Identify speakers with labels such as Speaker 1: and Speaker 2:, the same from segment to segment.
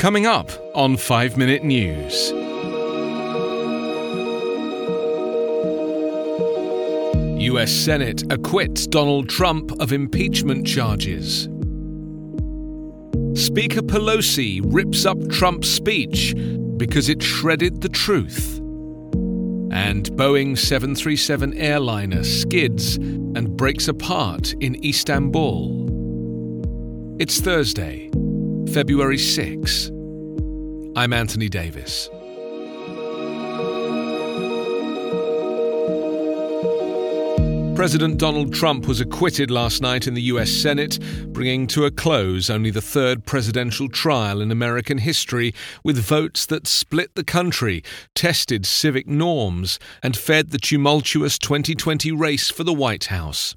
Speaker 1: Coming up on 5 Minute News. US Senate acquits Donald Trump of impeachment charges. Speaker Pelosi rips up Trump's speech because it shredded the truth. And Boeing 737 airliner skids and breaks apart in Istanbul. It's Thursday, February 6. I'm Anthony Davis. President Donald Trump was acquitted last night in the US Senate, bringing to a close only the third presidential trial in American history, with votes that split the country, tested civic norms, and fed the tumultuous 2020 race for the White House.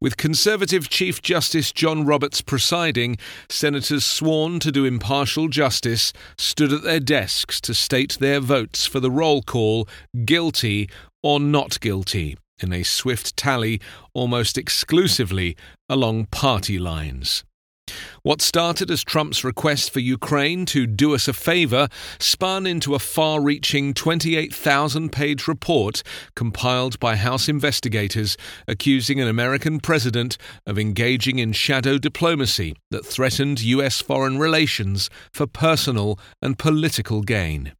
Speaker 1: With conservative Chief Justice John Roberts presiding, senators sworn to do impartial justice stood at their desks to state their votes for the roll call guilty or not guilty in a swift tally almost exclusively along party lines. What started as Trump's request for Ukraine to do us a favor spun into a far reaching 28,000 page report compiled by House investigators accusing an American president of engaging in shadow diplomacy that threatened U.S. foreign relations for personal and political gain.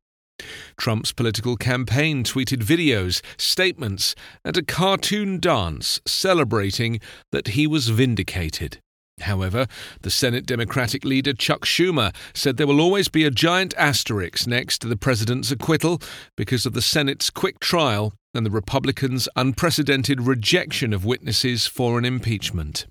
Speaker 1: Trump's political campaign tweeted videos, statements, and a cartoon dance celebrating that he was vindicated. However, the Senate Democratic leader Chuck Schumer said there will always be a giant asterisk next to the president's acquittal because of the Senate's quick trial and the Republicans' unprecedented rejection of witnesses for an impeachment.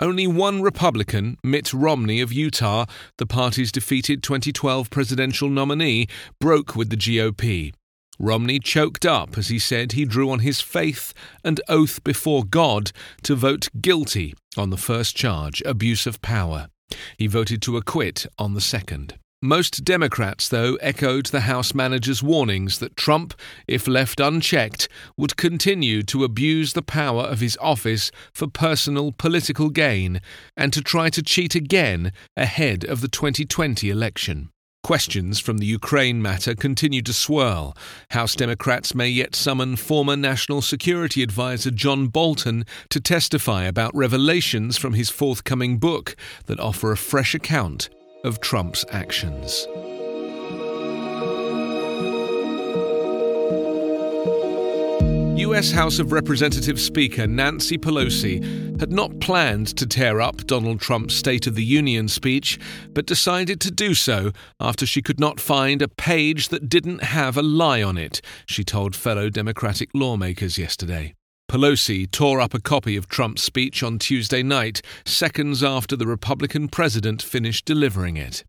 Speaker 1: Only one Republican, Mitt Romney of Utah, the party's defeated 2012 presidential nominee, broke with the GOP. Romney choked up as he said he drew on his faith and oath before God to vote guilty on the first charge, abuse of power. He voted to acquit on the second. Most Democrats, though, echoed the House manager's warnings that Trump, if left unchecked, would continue to abuse the power of his office for personal political gain and to try to cheat again ahead of the 2020 election. Questions from the Ukraine matter continue to swirl. House Democrats may yet summon former National Security Advisor John Bolton to testify about revelations from his forthcoming book that offer a fresh account of Trump's actions. US House of Representatives Speaker Nancy Pelosi had not planned to tear up Donald Trump's State of the Union speech, but decided to do so after she could not find a page that didn't have a lie on it, she told fellow Democratic lawmakers yesterday. Pelosi tore up a copy of Trump's speech on Tuesday night, seconds after the Republican president finished delivering it.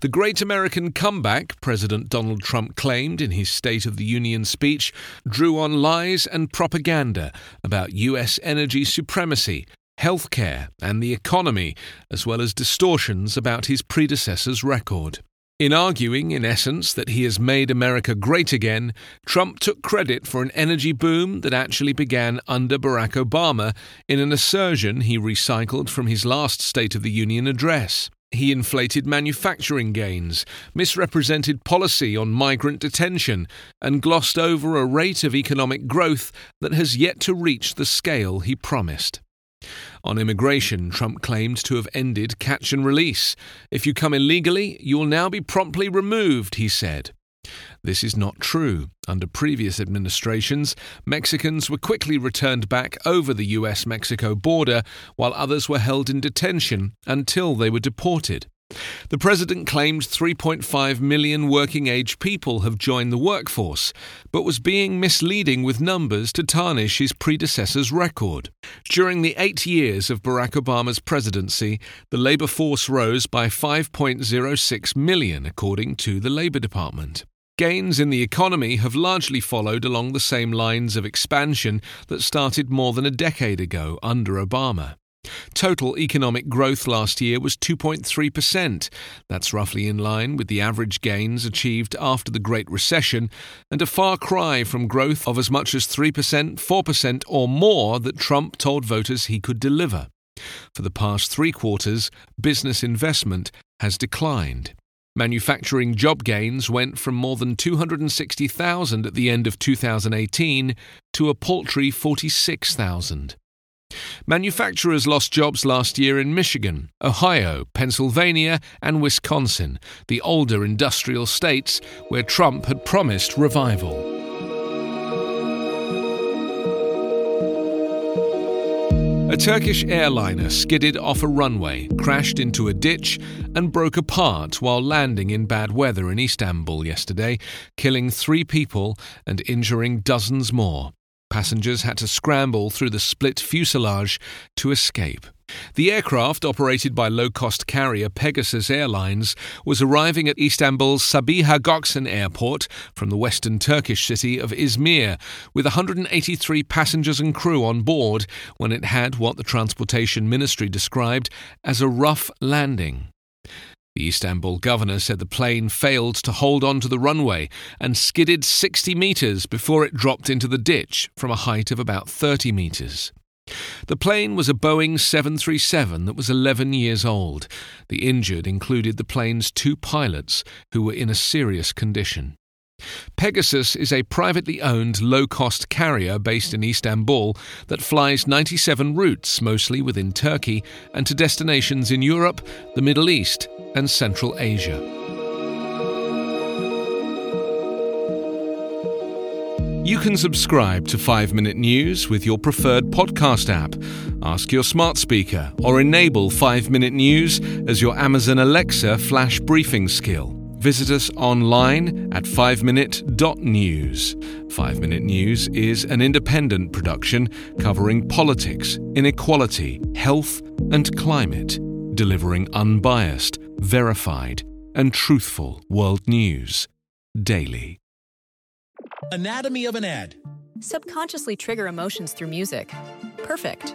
Speaker 1: The Great American Comeback, President Donald Trump claimed in his State of the Union speech, drew on lies and propaganda about U.S. energy supremacy, healthcare, and the economy, as well as distortions about his predecessor's record. In arguing, in essence, that he has made America great again, Trump took credit for an energy boom that actually began under Barack Obama in an assertion he recycled from his last State of the Union address. He inflated manufacturing gains, misrepresented policy on migrant detention, and glossed over a rate of economic growth that has yet to reach the scale he promised. On immigration, Trump claimed to have ended catch and release. If you come illegally, you will now be promptly removed, he said. This is not true. Under previous administrations, Mexicans were quickly returned back over the US Mexico border, while others were held in detention until they were deported. The president claimed 3.5 million working age people have joined the workforce, but was being misleading with numbers to tarnish his predecessor's record. During the eight years of Barack Obama's presidency, the labor force rose by 5.06 million, according to the Labor Department. Gains in the economy have largely followed along the same lines of expansion that started more than a decade ago under Obama. Total economic growth last year was 2.3%. That's roughly in line with the average gains achieved after the Great Recession, and a far cry from growth of as much as 3%, 4%, or more that Trump told voters he could deliver. For the past three quarters, business investment has declined. Manufacturing job gains went from more than 260,000 at the end of 2018 to a paltry 46,000. Manufacturers lost jobs last year in Michigan, Ohio, Pennsylvania, and Wisconsin, the older industrial states where Trump had promised revival. A Turkish airliner skidded off a runway, crashed into a ditch, and broke apart while landing in bad weather in Istanbul yesterday, killing three people and injuring dozens more. Passengers had to scramble through the split fuselage to escape. The aircraft, operated by low cost carrier Pegasus Airlines, was arriving at Istanbul's Sabiha Gökçen Airport from the western Turkish city of Izmir, with 183 passengers and crew on board when it had what the Transportation Ministry described as a rough landing. The Istanbul governor said the plane failed to hold on to the runway and skidded 60 metres before it dropped into the ditch from a height of about 30 metres. The plane was a Boeing 737 that was 11 years old. The injured included the plane's two pilots, who were in a serious condition. Pegasus is a privately owned low cost carrier based in Istanbul that flies 97 routes, mostly within Turkey, and to destinations in Europe, the Middle East, and Central Asia. You can subscribe to 5 Minute News with your preferred podcast app. Ask your smart speaker or enable 5 Minute News as your Amazon Alexa flash briefing skill. Visit us online at 5minute.news. 5 Minute News is an independent production covering politics, inequality, health, and climate, delivering unbiased, verified, and truthful world news daily.
Speaker 2: Anatomy of an ad.
Speaker 3: Subconsciously trigger emotions through music. Perfect.